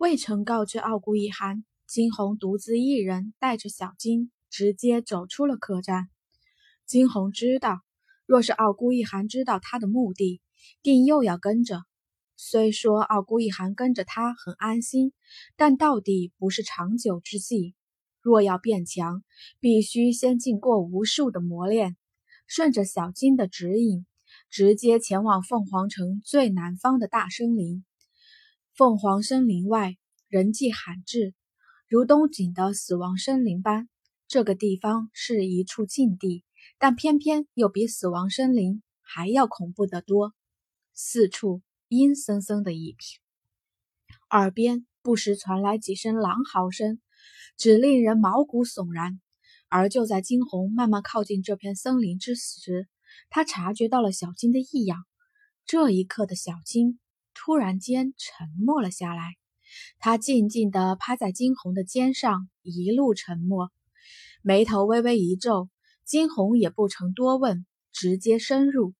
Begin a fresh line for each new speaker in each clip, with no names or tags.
未曾告知傲孤一寒，金红独自一人带着小金直接走出了客栈。金红知道，若是傲孤一寒知道他的目的，定又要跟着。虽说傲孤一寒跟着他很安心，但到底不是长久之计。若要变强，必须先经过无数的磨练。顺着小金的指引，直接前往凤凰城最南方的大森林。凤凰森林外人迹罕至，如东景的死亡森林般。这个地方是一处禁地，但偏偏又比死亡森林还要恐怖得多。四处阴森森的一片，耳边不时传来几声狼嚎声，只令人毛骨悚然。而就在惊鸿慢慢靠近这片森林之时，他察觉到了小金的异样。这一刻的小金。突然间沉默了下来，他静静地趴在惊鸿的肩上，一路沉默，眉头微微一皱。惊鸿也不曾多问，直接深入。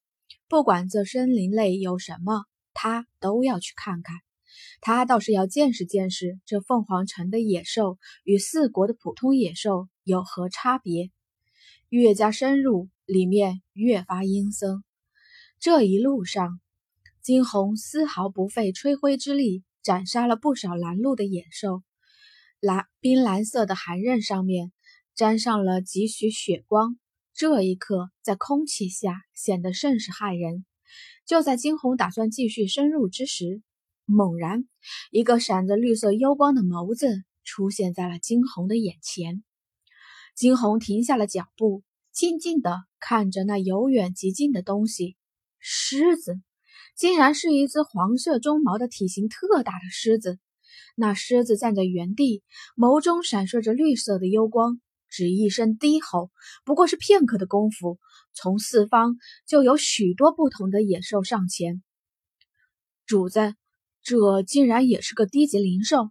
不管这森林内有什么，他都要去看看。他倒是要见识见识这凤凰城的野兽与四国的普通野兽有何差别。越加深入，里面越发阴森。这一路上。金红丝毫不费吹灰之力，斩杀了不少拦路的野兽。蓝冰蓝色的寒刃上面沾上了几许血光，这一刻在空气下显得甚是骇人。就在金红打算继续深入之时，猛然，一个闪着绿色幽光的眸子出现在了金红的眼前。金红停下了脚步，静静地看着那由远及近的东西——狮子。竟然是一只黄色鬃毛的体型特大的狮子。那狮子站在原地，眸中闪烁着绿色的幽光，只一声低吼，不过是片刻的功夫，从四方就有许多不同的野兽上前。主子，这竟然也是个低级灵兽。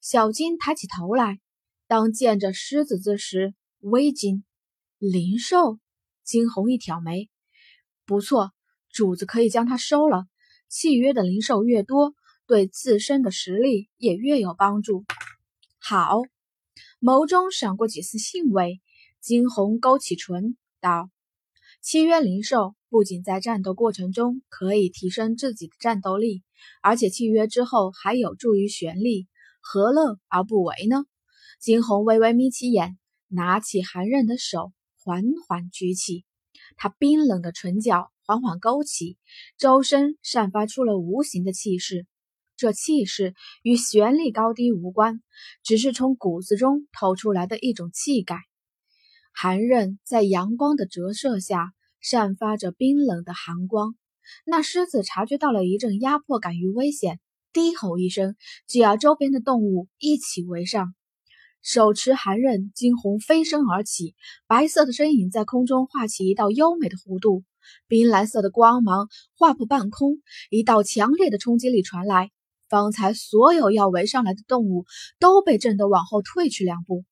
小金抬起头来，当见着狮子之时，微惊。灵兽？金红一挑眉，不错。主子可以将它收了。契约的灵兽越多，对自身的实力也越有帮助。好，眸中闪过几丝兴味，金红勾起唇道：“契约灵兽不仅在战斗过程中可以提升自己的战斗力，而且契约之后还有助于玄力，何乐而不为呢？”金红微微眯起眼，拿起寒刃的手缓缓举起，他冰冷的唇角。缓缓勾起，周身散发出了无形的气势。这气势与玄力高低无关，只是从骨子中透出来的一种气概。寒刃在阳光的折射下，散发着冰冷的寒光。那狮子察觉到了一阵压迫感与危险，低吼一声，就要周边的动物一起围上。手持寒刃，惊鸿飞身而起，白色的身影在空中画起一道优美的弧度。冰蓝色的光芒划破半空，一道强烈的冲击力传来。方才所有要围上来的动物都被震得往后退去两步。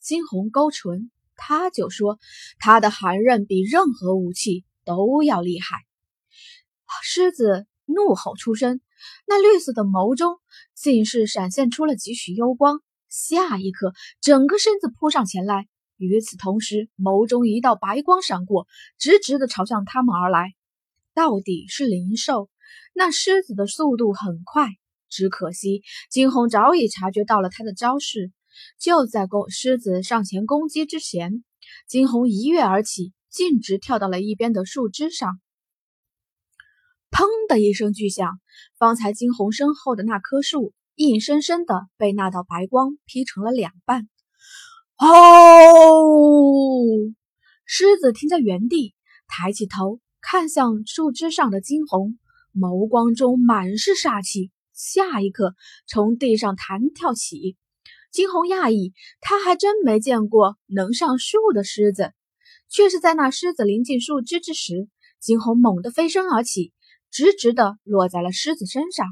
金红勾唇，他就说他的寒刃比任何武器都要厉害。狮子怒吼出声，那绿色的眸中竟是闪现出了几许幽光。下一刻，整个身子扑上前来。与此同时，眸中一道白光闪过，直直的朝向他们而来。到底是灵兽，那狮子的速度很快，只可惜金红早已察觉到了他的招式。就在攻狮子上前攻击之前，金红一跃而起，径直跳到了一边的树枝上。砰的一声巨响，方才金红身后的那棵树硬生生的被那道白光劈成了两半。哦！狮子停在原地，抬起头看向树枝上的惊鸿，眸光中满是煞气。下一刻，从地上弹跳起。惊鸿讶异，他还真没见过能上树的狮子。却是在那狮子临近树枝之时，惊鸿猛地飞身而起，直直地落在了狮子身上。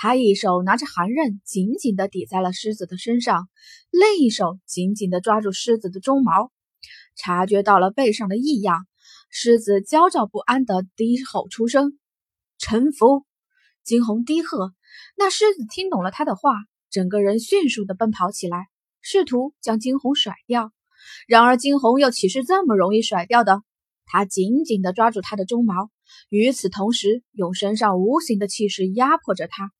他一手拿着寒刃，紧紧地抵在了狮子的身上，另一手紧紧地抓住狮子的鬃毛。察觉到了背上的异样，狮子焦躁不安地低吼出声：“臣服！”惊鸿低喝。那狮子听懂了他的话，整个人迅速的奔跑起来，试图将惊鸿甩掉。然而惊鸿又岂是这么容易甩掉的？他紧紧地抓住他的鬃毛，与此同时，用身上无形的气势压迫着他。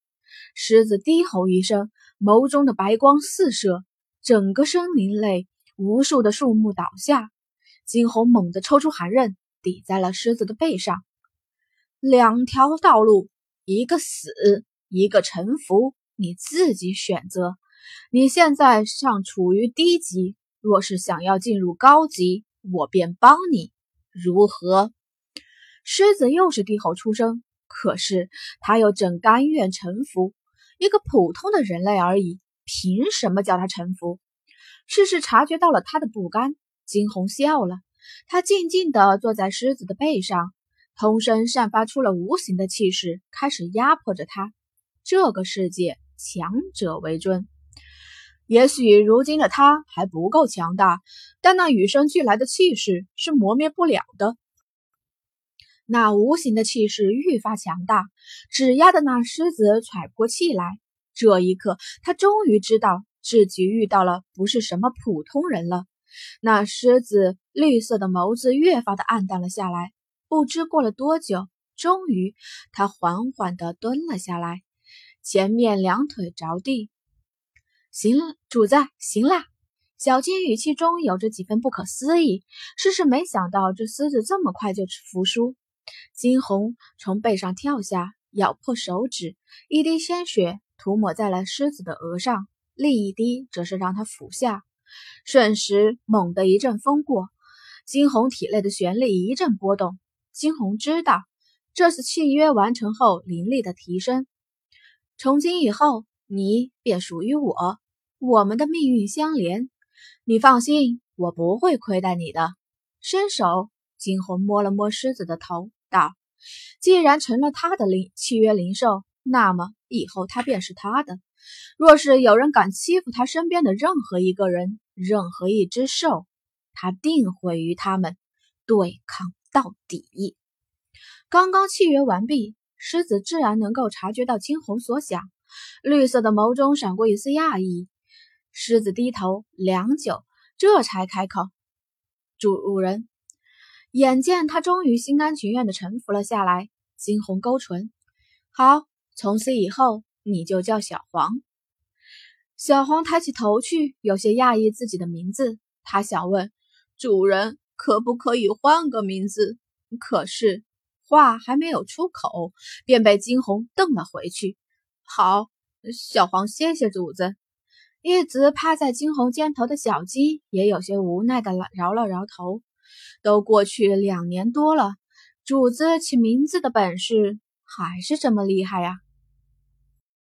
狮子低吼一声，眸中的白光四射，整个森林内无数的树木倒下。惊鸿猛地抽出寒刃，抵在了狮子的背上。两条道路，一个死，一个臣服，你自己选择。你现在尚处于低级，若是想要进入高级，我便帮你。如何？狮子又是低吼出声，可是他又怎甘愿臣服？一个普通的人类而已，凭什么叫他臣服？事事察觉到了他的不甘，惊鸿笑了。他静静地坐在狮子的背上，通身散发出了无形的气势，开始压迫着他。这个世界，强者为尊。也许如今的他还不够强大，但那与生俱来的气势是磨灭不了的。那无形的气势愈发强大，只压得那狮子喘不过气来。这一刻，他终于知道自己遇到了不是什么普通人了。那狮子绿色的眸子越发的暗淡了下来。不知过了多久，终于，他缓缓地蹲了下来，前面两腿着地。行，主子，行啦！小金语气中有着几分不可思议，事是没想到这狮子这么快就服输。惊鸿从背上跳下，咬破手指，一滴鲜血涂抹在了狮子的额上，另一滴则是让他服下。瞬时，猛地一阵风过，惊鸿体内的玄力一阵波动。惊鸿知道，这是契约完成后灵力的提升。从今以后，你便属于我。我们的命运相连，你放心，我不会亏待你的。伸手，惊鸿摸了摸狮子的头，道：“既然成了他的灵契约灵兽，那么以后他便是他的。若是有人敢欺负他身边的任何一个人，任何一只兽，他定会与他们对抗到底。”刚刚契约完毕，狮子自然能够察觉到惊鸿所想，绿色的眸中闪过一丝讶异。狮子低头良久，这才开口：“主人。”眼见他终于心甘情愿地臣服了下来，惊鸿勾唇：“好，从此以后你就叫小黄。”小黄抬起头去，有些讶异自己的名字。他想问：“主人可不可以换个名字？”可是话还没有出口，便被惊鸿瞪了回去。“好，小黄，谢谢主子。”一直趴在惊鸿肩头的小鸡也有些无奈的摇了摇头。都过去两年多了，主子起名字的本事还是这么厉害呀。